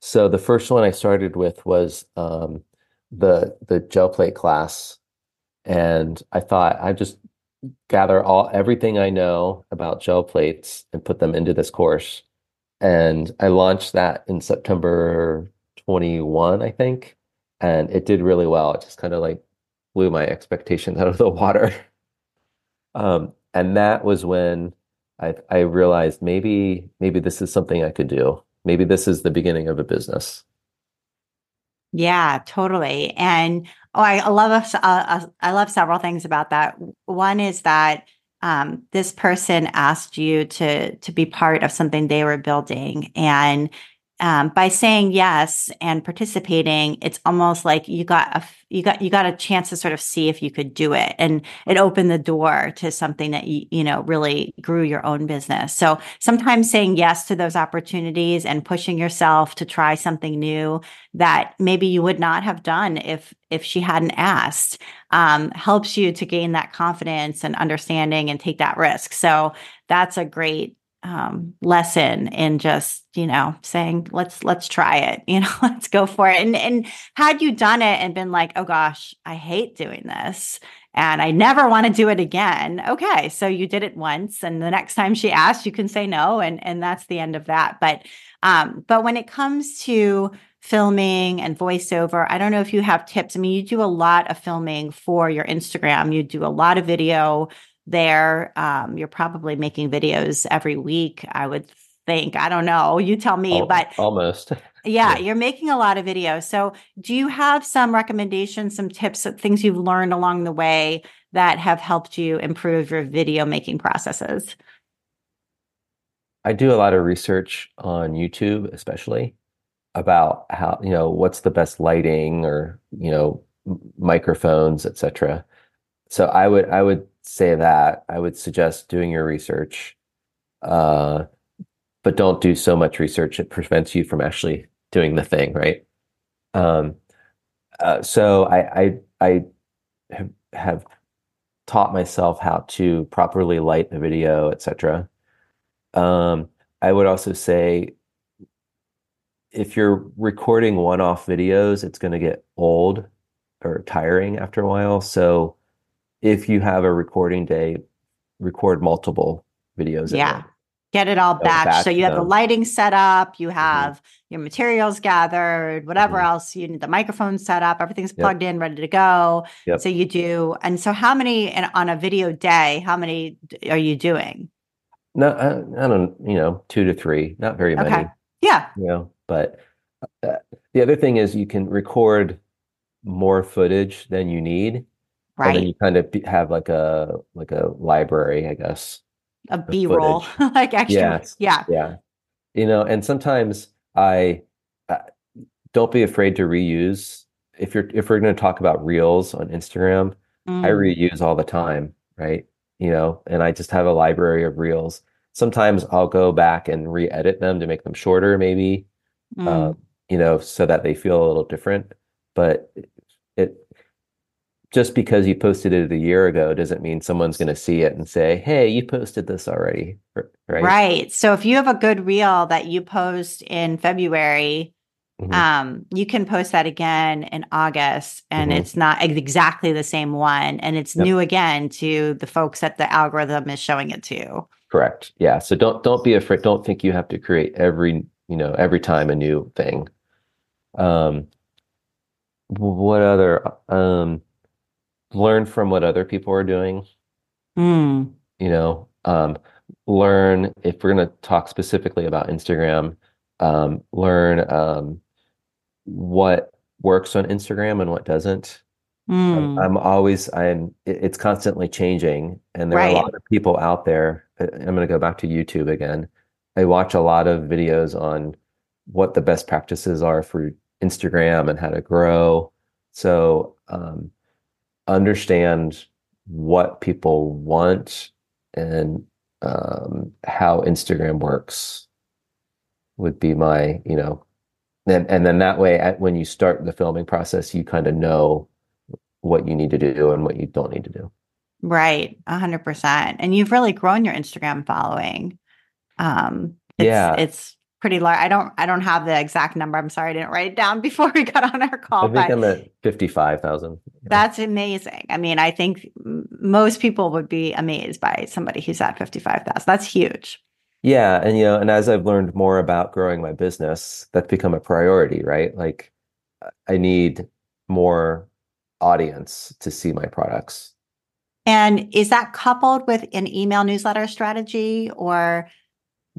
Speaker 2: So the first one I started with was um, the the gel plate class, and I thought I just gather all everything I know about gel plates and put them into this course. And I launched that in September 21, I think, and it did really well. It just kind of like blew my expectations out of the water. Um, and that was when I I realized maybe maybe this is something I could do. Maybe this is the beginning of a business.
Speaker 1: Yeah, totally. And oh, I love uh, I love several things about that. One is that um, this person asked you to to be part of something they were building, and um, by saying yes and participating, it's almost like you got a you got you got a chance to sort of see if you could do it, and it opened the door to something that you you know really grew your own business. So sometimes saying yes to those opportunities and pushing yourself to try something new that maybe you would not have done if if she hadn't asked um, helps you to gain that confidence and understanding and take that risk. So that's a great um, lesson in just you know saying let's let's try it you know let's go for it. And and had you done it and been like oh gosh i hate doing this and i never want to do it again okay so you did it once and the next time she asks you can say no and and that's the end of that. But um but when it comes to filming and voiceover i don't know if you have tips. I mean you do a lot of filming for your instagram. You do a lot of video there. Um, you're probably making videos every week, I would think. I don't know. You tell me, but
Speaker 2: almost.
Speaker 1: yeah, you're making a lot of videos. So, do you have some recommendations, some tips, things you've learned along the way that have helped you improve your video making processes?
Speaker 2: I do a lot of research on YouTube, especially about how, you know, what's the best lighting or, you know, microphones, etc. So I would I would say that. I would suggest doing your research, uh, but don't do so much research it prevents you from actually doing the thing, right? Um, uh, so I I I have, have taught myself how to properly light a video, etc. Um, I would also say if you're recording one-off videos, it's going to get old or tiring after a while. So if you have a recording day, record multiple videos.
Speaker 1: Yeah. Get it all batch. So you have them. the lighting set up, you mm-hmm. have mm-hmm. your materials gathered, whatever mm-hmm. else you need the microphone set up, everything's plugged yep. in, ready to go. Yep. So you do. And so how many on a video day, how many are you doing?
Speaker 2: No, I, I don't, you know, two to three, not very many. Okay.
Speaker 1: Yeah.
Speaker 2: You know, but uh, the other thing is you can record more footage than you need
Speaker 1: Right. And
Speaker 2: then you kind of have like a like a library, I guess.
Speaker 1: A B roll, like extra. Yes. Yeah.
Speaker 2: Yeah. You know, and sometimes I uh, don't be afraid to reuse. If you're if we're going to talk about reels on Instagram, mm. I reuse all the time, right? You know, and I just have a library of reels. Sometimes I'll go back and re-edit them to make them shorter, maybe, mm. uh, you know, so that they feel a little different. But just because you posted it a year ago doesn't mean someone's going to see it and say, "Hey, you posted this already."
Speaker 1: Right? Right. So if you have a good reel that you post in February, mm-hmm. um, you can post that again in August, and mm-hmm. it's not exactly the same one, and it's yep. new again to the folks that the algorithm is showing it to.
Speaker 2: Correct. Yeah. So don't don't be afraid. Don't think you have to create every you know every time a new thing. Um, what other um learn from what other people are doing.
Speaker 1: Mm.
Speaker 2: You know, um, learn if we're going to talk specifically about Instagram, um, learn um, what works on Instagram and what doesn't.
Speaker 1: Mm.
Speaker 2: I'm always I'm it's constantly changing and there right. are a lot of people out there. Uh, I'm going to go back to YouTube again. I watch a lot of videos on what the best practices are for Instagram and how to grow. So um, understand what people want and um, how Instagram works would be my, you know, and and then that way, at, when you start the filming process, you kind of know what you need to do and what you don't need to do.
Speaker 1: Right, a hundred percent. And you've really grown your Instagram following. Um, it's,
Speaker 2: yeah,
Speaker 1: it's pretty large. I don't I don't have the exact number. I'm sorry, I didn't write it down before we got on our call.
Speaker 2: I think I'm at 55,000.
Speaker 1: that's amazing. I mean, I think most people would be amazed by somebody who's at 55,000. That's huge.
Speaker 2: Yeah, and you know, and as I've learned more about growing my business, that's become a priority, right? Like I need more audience to see my products.
Speaker 1: And is that coupled with an email newsletter strategy or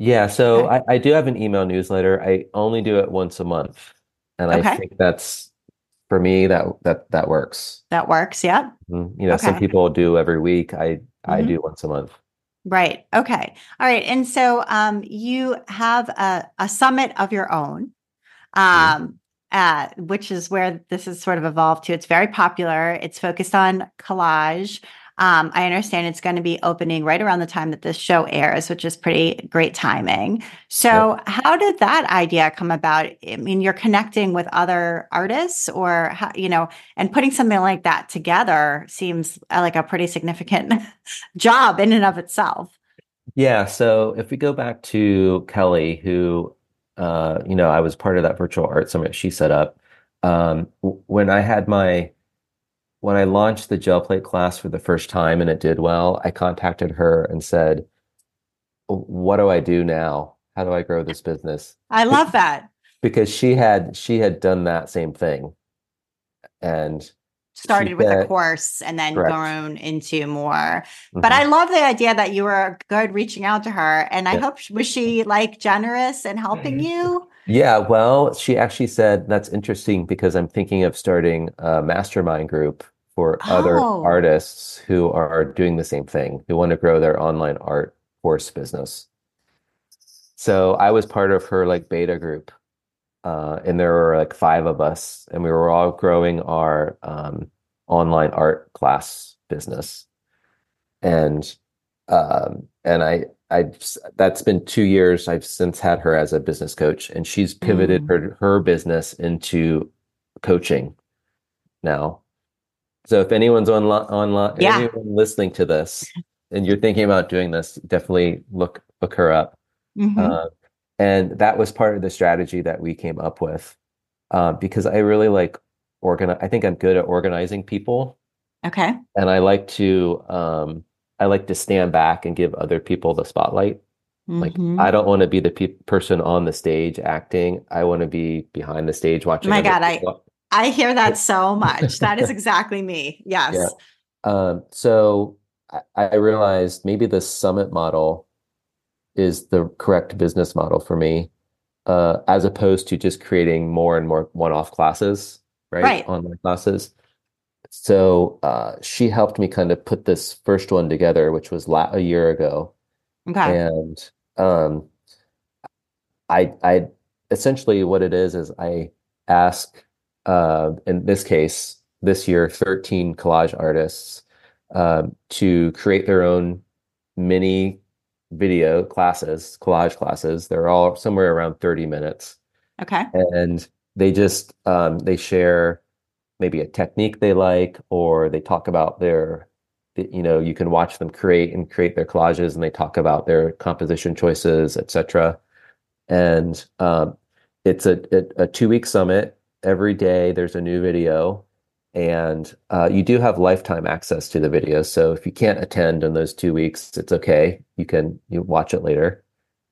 Speaker 2: Yeah, so
Speaker 1: Okay.
Speaker 2: I, I do have an email newsletter. I only do it once a month. And I think that's for me that that that works.
Speaker 1: that works? Yeah.
Speaker 2: Mhm. You know, some people do every week. I I
Speaker 1: Mhm.
Speaker 2: do once a month.
Speaker 1: Right. Okay. All right. And so um, you have a, a summit of your own, um, uh, which is where this has sort of evolved to. It's very popular. It's focused on collage. Um, I understand it's going to be opening right around the time that this show airs, which is pretty great timing. So, how did that idea come about? I mean, you're connecting with other artists, or how, you know, and putting something like that together seems like a pretty significant job in and of itself.
Speaker 2: Yeah, so if we go back to Kellee, who, uh, you know, I was part of that virtual art summit she set up. Um, when I had my, when I launched the gel plate class for the first time and it did well, I contacted her and said, "What do I do now? How do I grow this business?"
Speaker 1: I love that.
Speaker 2: Because she had she had done that same thing, and
Speaker 1: Started with a course and then
Speaker 2: Correct.
Speaker 1: grown into more. But
Speaker 2: Mhm.
Speaker 1: I love the idea that you were good reaching out to her. And I
Speaker 2: Yeah.
Speaker 1: hope was she like generous and helping you?
Speaker 2: Yeah, well, she actually said that's interesting because I'm thinking of starting a mastermind group for other
Speaker 1: Oh.
Speaker 2: artists who are doing the same thing, who want to grow their online art course business. So I was part of her like beta group, uh, and there were like five of us, and we were all growing our um, online art class business. And um, and I I that's been two years. I've since had her as a business coach, and she's pivoted
Speaker 1: Mm.
Speaker 2: her her business into coaching now. So if anyone's online online
Speaker 1: Yeah.
Speaker 2: anyone listening to this and you're thinking about doing this, definitely look look her up.
Speaker 1: Mhm.
Speaker 2: Uh, and that was part of the strategy that we came up with uh, because I really like organize. I think I'm good at organizing people,
Speaker 1: okay.
Speaker 2: and I like to um, I like to stand back and give other people the spotlight. Like
Speaker 1: Mhm.
Speaker 2: I don't want to be the pe person on the stage acting. I want to be behind the stage watching.
Speaker 1: Oh
Speaker 2: my
Speaker 1: God, I- I hear that so much. That is exactly me. Yes.
Speaker 2: Yeah. Um, so I, I realized maybe the summit model is the correct business model for me, uh, as opposed to just creating more and more one-off classes, right?
Speaker 1: Right.
Speaker 2: Online classes. So uh, she helped me kind of put this first one together, which was la a year ago.
Speaker 1: Okay.
Speaker 2: And um, I, I essentially what it is is I ask, uh, in this case, this year, 13 collage artists um, to create their own mini video classes, collage classes. They're all somewhere around 30 minutes,
Speaker 1: Okay.
Speaker 2: and they just um, they share maybe a technique they like, or they talk about their you know, you can watch them create and create their collages and they talk about their composition choices, etc. And um, it's a, a, a two week summit. Every day there's a new video, and uh, you do have lifetime access to the videos. So if you can't attend in those two weeks, it's okay. You can you watch it later.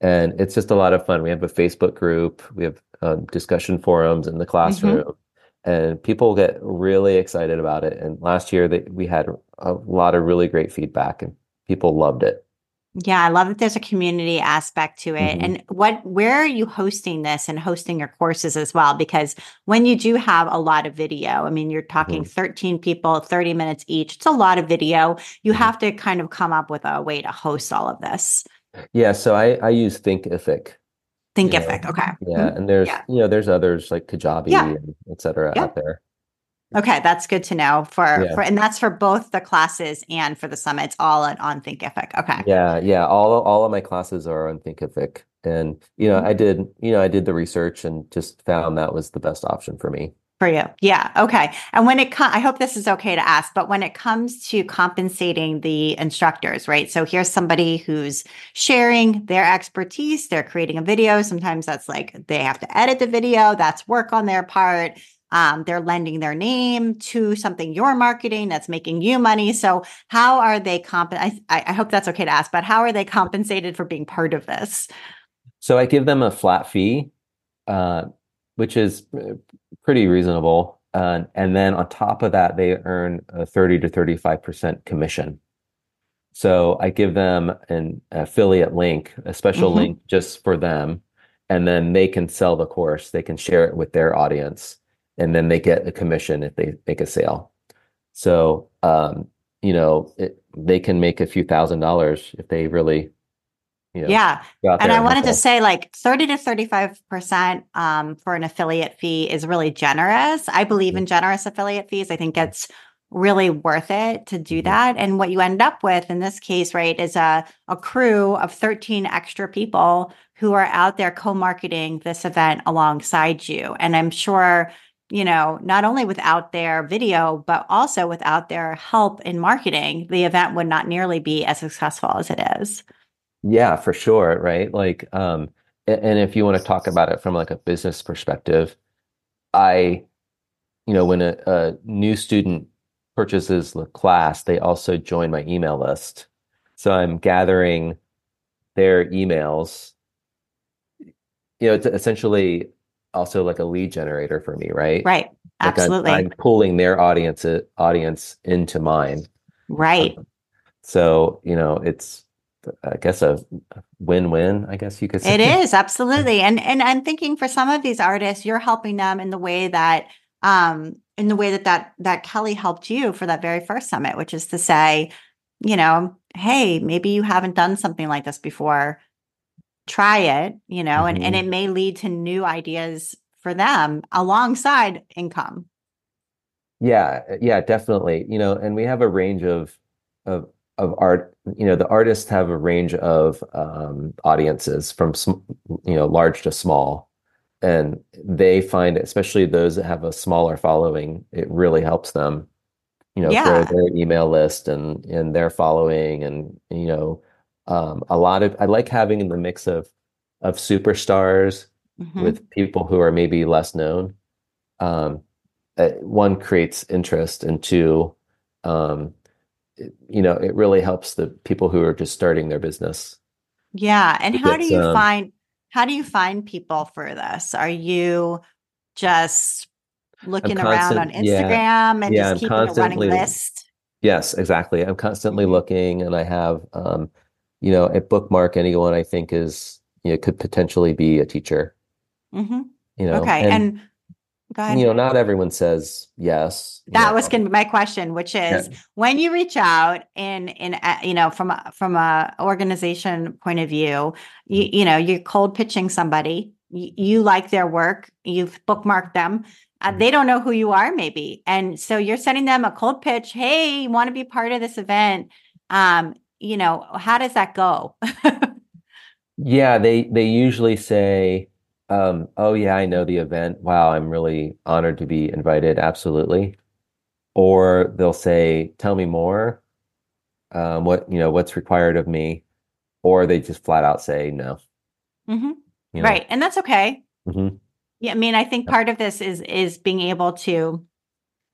Speaker 2: And it's just a lot of fun. We have a Facebook group, we have um, discussion forums in the classroom and people get really excited about it. And last year they, we had a lot of really great feedback and people loved it.
Speaker 1: Yeah, I love that there's a community aspect to it.
Speaker 2: Mhm.
Speaker 1: And what where are you hosting this and hosting your courses as well? Because when you do have a lot of video, I mean, you're talking 13 people, 30 minutes each. It's a lot of video. You
Speaker 2: Mhm.
Speaker 1: have to kind of come up with a way to host all of this.
Speaker 2: Yeah, so I, I use Thinkific.
Speaker 1: Thinkific.
Speaker 2: Yeah.
Speaker 1: Okay.
Speaker 2: Yeah, and there's
Speaker 1: Yeah.
Speaker 2: you know there's others like Kajabi
Speaker 1: Yeah.
Speaker 2: and et cetera
Speaker 1: Yeah.
Speaker 2: out there.
Speaker 1: Okay, that's good to know for
Speaker 2: Yeah.
Speaker 1: for and that's for both the classes and for the summits all on, on Thinkific. Okay.
Speaker 2: Yeah, yeah. All all of my classes are on Thinkific, and you know
Speaker 1: Mhm.
Speaker 2: I did you know I did the research and just found that was the best option for me.
Speaker 1: For you. Yeah. Okay. And when it comes, I hope this is okay to ask, but when it comes to compensating the instructors, right? So here's somebody who's sharing their expertise. They're creating a video. Sometimes that's like they have to edit the video. That's work on their part. Um, they're lending their name to something you're marketing that's making you money. So how are they comp? I, I hope that's okay to ask, but how are they compensated for being part of this?
Speaker 2: So I give them a flat fee, uh, which is uh, pretty reasonable. Uh, and then on top of that, they earn a 30 to 35% commission. So I give them an affiliate link, a special mm-hmm. link just for them. And then they can sell the course, they can share it with their audience, and then they get a commission if they make a sale. So, um, you know, it, they can make a few thousand dollars if they really
Speaker 1: you know, yeah. And I wanted to say like 30 to 35% um, for an affiliate fee is really generous. I believe in generous affiliate fees. I think it's really worth it to do mm-hmm. that. And what you end up with in this case, right, is a, a crew of 13 extra people who are out there co-marketing this event alongside you. And I'm sure you know, not only without their video, but also without their help in marketing, the event would not nearly be as successful as it is.
Speaker 2: Yeah, for sure, right? Like, um, and if you want to talk about it from like a business perspective, I, you know, when a, a new student purchases the class, they also join my email list. So I'm gathering their emails. You know, it's essentially also like a lead generator for me, right?
Speaker 1: Right. Absolutely.
Speaker 2: I'm, I'm pulling their audience audience into mine.
Speaker 1: Right.
Speaker 2: Um, so, you know, it's I guess a win-win. I guess you could say
Speaker 1: it is absolutely. And and I'm thinking for some of these artists, you're helping them in the way that um in the way that that that Kellee helped you for that very first summit, which is to say, you know, hey, maybe you haven't done something like this before. Try it, you know, mm-hmm. and and it may lead to new ideas for them alongside income.
Speaker 2: Yeah, yeah, definitely. You know, and we have a range of of of art you know the artists have a range of um, audiences from you know large to small and they find especially those that have a smaller following it really helps them you know yeah. grow their email list and and their following and you know um, a lot of i like having in the mix of of superstars mm-hmm. with people who are maybe less known um, uh, one creates interest and two um, you know, it really helps the people who are just starting their business.
Speaker 1: Yeah. And how do you um, find how do you find people for this? Are you just looking constant, around on Instagram yeah, and yeah, just keeping a running list?
Speaker 2: Yes, exactly. I'm constantly mm-hmm. looking and I have um, you know, a bookmark anyone I think is, you know, could potentially be a teacher.
Speaker 1: Mm-hmm. You know, okay. and, and.
Speaker 2: You know, not everyone says yes.
Speaker 1: That was to be my question, which is yeah. when you reach out in in uh, you know from a, from a organization point of view, you mm-hmm. you know you're cold pitching somebody, you, you like their work, you've bookmarked them. Uh, mm-hmm. they don't know who you are, maybe, and so you're sending them a cold pitch. Hey, you want to be part of this event? Um, you know, how does that go?
Speaker 2: yeah, they they usually say um, oh yeah, I know the event. Wow, I'm really honored to be invited. Absolutely. Or they'll say, "Tell me more. Um, what you know, what's required of me?" Or they just flat out say no.
Speaker 1: Mm-hmm. You know? Right, and that's okay. Mm-hmm. Yeah, I mean, I think part of this is is being able to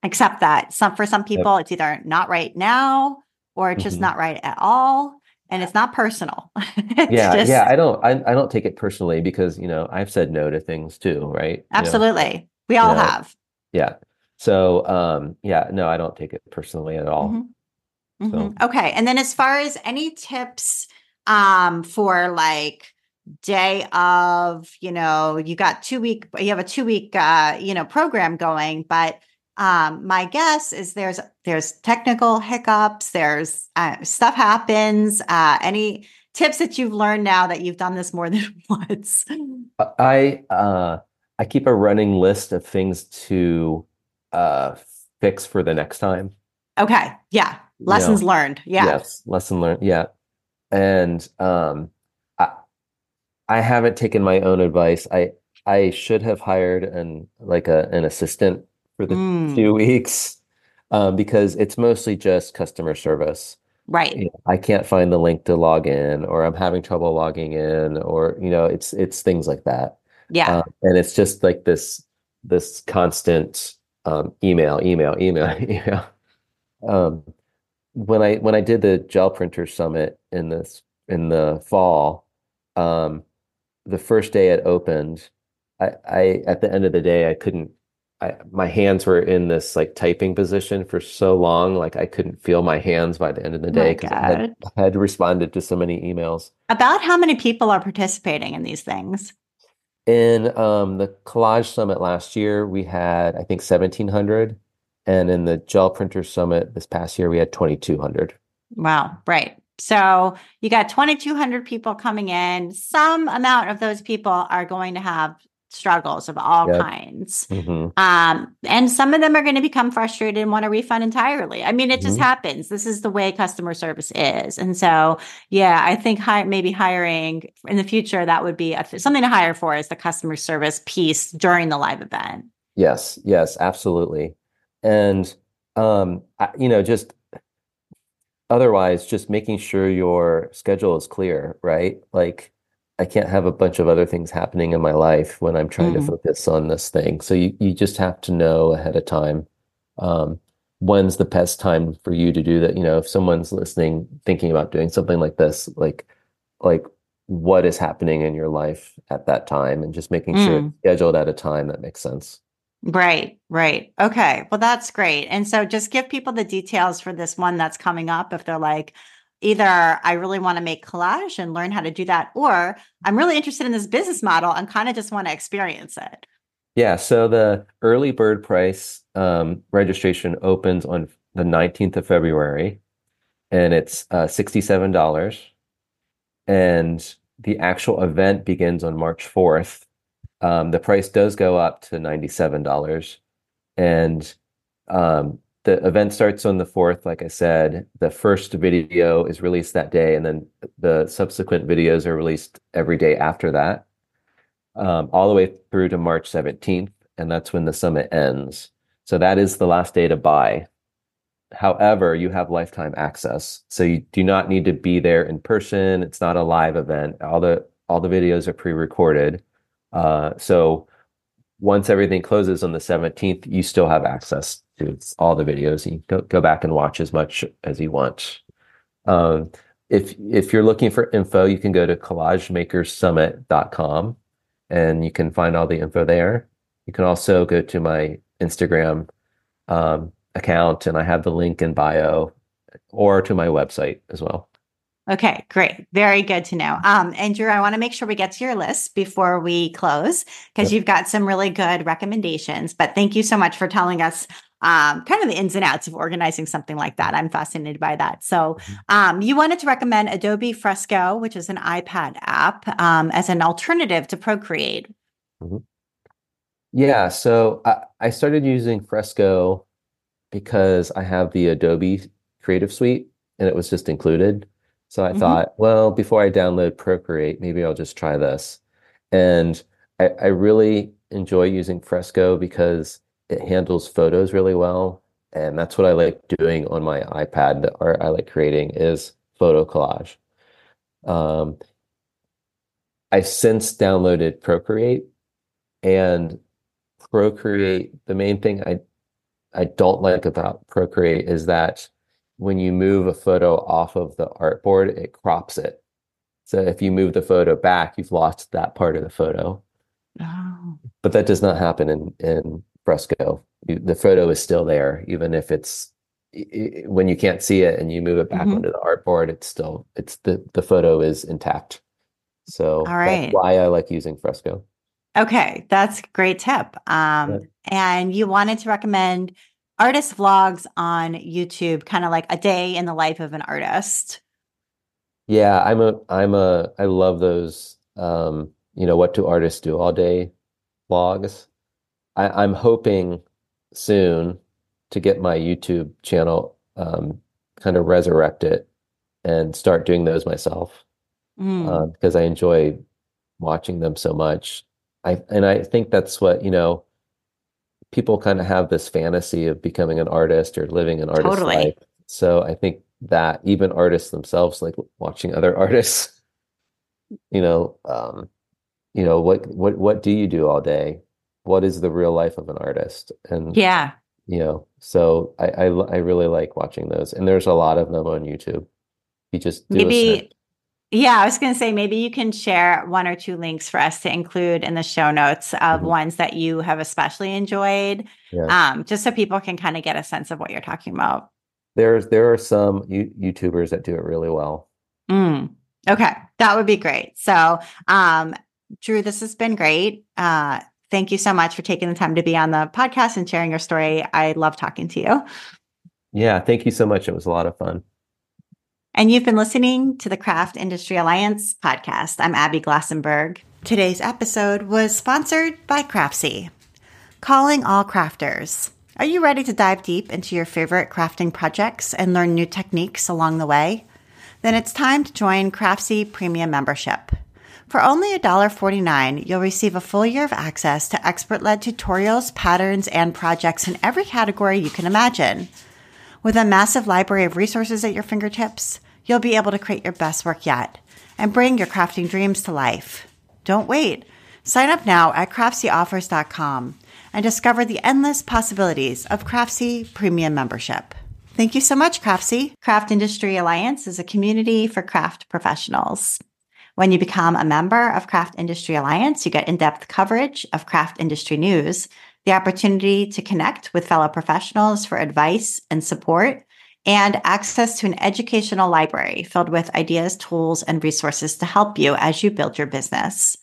Speaker 1: accept that. Some for some people, yep. it's either not right now or it's just mm-hmm. not right at all and it's not personal.
Speaker 2: it's yeah, just... yeah. I don't, I, I don't take it personally because you know I've said no to things too, right?
Speaker 1: Absolutely, you know, we all you know, have.
Speaker 2: Yeah. So, um, yeah, no, I don't take it personally at all.
Speaker 1: Mm-hmm. Mm-hmm. So. Okay, and then as far as any tips, um, for like day of, you know, you got two week, you have a two week, uh, you know, program going, but um, my guess is there's there's technical hiccups there's uh, stuff happens uh, any tips that you've learned now that you've done this more than once?
Speaker 2: I uh, i keep a running list of things to uh, fix for the next time.
Speaker 1: Okay yeah lessons you know, learned yeah.
Speaker 2: yes lesson learned yeah. And um i i haven't taken my own advice. I i should have hired an like a an assistant for the
Speaker 1: Mm,
Speaker 2: two weeks um, because it's mostly just customer service.
Speaker 1: right.
Speaker 2: You know, I can't find the link to log in, or I'm having trouble logging in, or you know, it's it's things like that.
Speaker 1: Yeah.
Speaker 2: Um, and it's just like this this constant um, email, email, email, email. Um, when I when I did the gel printer summit in this in the fall, um, the first day it opened, I, I at the end of the day I couldn't I my hands were in this like typing position for so long, like I couldn't feel my hands by the end of the day because I had had responded to so many emails.
Speaker 1: About how many people are participating in these things?
Speaker 2: In um, the Collage Summit last year, we had I think 1,700, and in the Gel Printer Summit this past year, we had 2,200.
Speaker 1: Wow, right. So you got 2,200 people coming in. Some amount of those people are going to have struggles of all
Speaker 2: Yep.
Speaker 1: kinds.
Speaker 2: hmm
Speaker 1: Um, and some of them are going to become frustrated and want to refund entirely. I mean, it just
Speaker 2: Mhm.
Speaker 1: happens. This is the way customer service is. And so, yeah, I think hi- maybe hiring in the future, that would be a th- something to hire for is the customer service piece during the live event.
Speaker 2: Yes, yes, absolutely. And um, I, you know, just otherwise, just making sure your schedule is clear, right? Like, I can't have a bunch of other things happening in my life when I'm trying to
Speaker 1: Mm.
Speaker 2: focus on this thing. So you you just have to know ahead of time, um, when's the best time for you to do that. You know, if someone's listening, thinking about doing something like this, like like what is happening in your life at that time, and just making sure
Speaker 1: Mm.
Speaker 2: it's scheduled at a time that makes sense.
Speaker 1: Right, right. Okay. Well, that's great. And so just give people the details for this one that's coming up if they're like, either I really want to make collage and learn how to do that, or I'm really interested in this business model and kind of just want to experience it.
Speaker 2: Yeah, so the early bird price um, registration opens on the 19th of February, and it's uh, $67. And the actual event begins on March 4th. Um, the price does go up to $97. And um, the event starts on the 4th, like I said. The first video is released that day, and then the subsequent videos are released every day after that um, all the way through to March 17th, and that's when the summit ends. So that is the last day to buy. However, you have lifetime access. So you do not need to be there in person. It's not a live event. All the all the videos are pre-recorded. Uh, so once everything closes on the 17th, you still have access to all the videos. You go, go back and watch as much as you want. Um, if if you're looking for info, you can go to collagemakerssummit.com and you can find all the info there. You can also go to my Instagram um, account, and I have the link in bio, or to my website as well.
Speaker 1: Okay, great. Very good to know. Um, and Drew, I want to make sure we get to your list before we close because
Speaker 2: Yep.
Speaker 1: you've got some really good recommendations. But thank you so much for telling us um, kind of the ins and outs of organizing something like that. I'm fascinated by that. So, um, you wanted to recommend Adobe Fresco, which is an iPad app, um, as an alternative to Procreate.
Speaker 2: Yeah, so I, I started using Fresco because I have the Adobe Creative Suite and it was just included. So I
Speaker 1: Mhm.
Speaker 2: thought, well, before I download Procreate, maybe I'll just try this. And I, I really enjoy using Fresco because it handles photos really well. And that's what I like doing on my iPad, the art I like creating is photo collage. Um, I've since downloaded Procreate and Procreate, the main thing I I don't like about Procreate is that when you move a photo off of the artboard, it crops it. So if you move the photo back, you've lost that part of the photo.
Speaker 1: Oh,
Speaker 2: But that does not happen in in Fresco. You, the photo is still there, even if it's i- i- when you can't see it and you move it back
Speaker 1: Mhm.
Speaker 2: onto the artboard, it's still it's the the photo is intact. So
Speaker 1: All right.
Speaker 2: that's why I like using Fresco.
Speaker 1: okay. That's a great tip. Um,
Speaker 2: Yeah.
Speaker 1: and you wanted to recommend artist vlogs on YouTube, kind of like a day in the life of an artist.
Speaker 2: Yeah, I'm a I'm a I love those um, you know, what do artists do all day vlogs. I, I'm hoping soon to get my YouTube channel um, kind of resurrect it and start doing those myself
Speaker 1: Mm,
Speaker 2: uh, because I enjoy watching them so much. I and I think that's what, you know, people kind of have this fantasy of becoming an artist or living an artist
Speaker 1: Totally.
Speaker 2: life. So I think that even artists themselves, like watching other artists, you know, um, you know, what what what do you do all day? What is the real life of an artist? And
Speaker 1: Yeah.
Speaker 2: you know, so I I really like watching those, and there's a lot of them on YouTube. You just
Speaker 1: Maybe. Yeah, I was going to say maybe you can share one or two links for us to include in the show notes of
Speaker 2: Mhm.
Speaker 1: ones that you have especially enjoyed,
Speaker 2: Yeah.
Speaker 1: um, just so people can kind of get a sense of what you're talking about.
Speaker 2: There's there are some you, YouTubers that do it really well.
Speaker 1: Mm. Okay, that would be great. So, um, Drew, this has been great. Uh, thank you so much for taking the time to be on the podcast and sharing your story. I love talking to you.
Speaker 2: Yeah, thank you so much. It was a lot of fun.
Speaker 1: And you've been listening to the Craft Industry Alliance podcast. I'm Abby Glassenberg. Today's episode was sponsored by Craftsy. Calling all crafters. Are you ready to dive deep into your favorite crafting projects and learn new techniques along the way? Then it's time to join Craftsy Premium Membership. For only $1.49, you'll receive a full year of access to expert led tutorials, patterns, and projects in every category you can imagine. With a massive library of resources at your fingertips, you'll be able to create your best work yet and bring your crafting dreams to life. Don't wait. Sign up now at craftsyoffers.com and discover the endless possibilities of Craftsy Premium membership. Thank you so much, Craftsy. Craft Industry Alliance is a community for craft professionals. When you become a member of Craft Industry Alliance, you get in-depth coverage of craft industry news, the opportunity to connect with fellow professionals for advice and support, and access to an educational library filled with ideas, tools, and resources to help you as you build your business.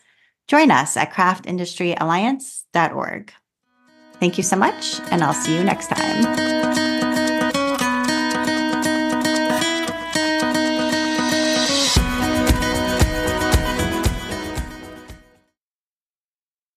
Speaker 1: Join us at craftindustryalliance.org. Thank you so much, and I'll see you next time.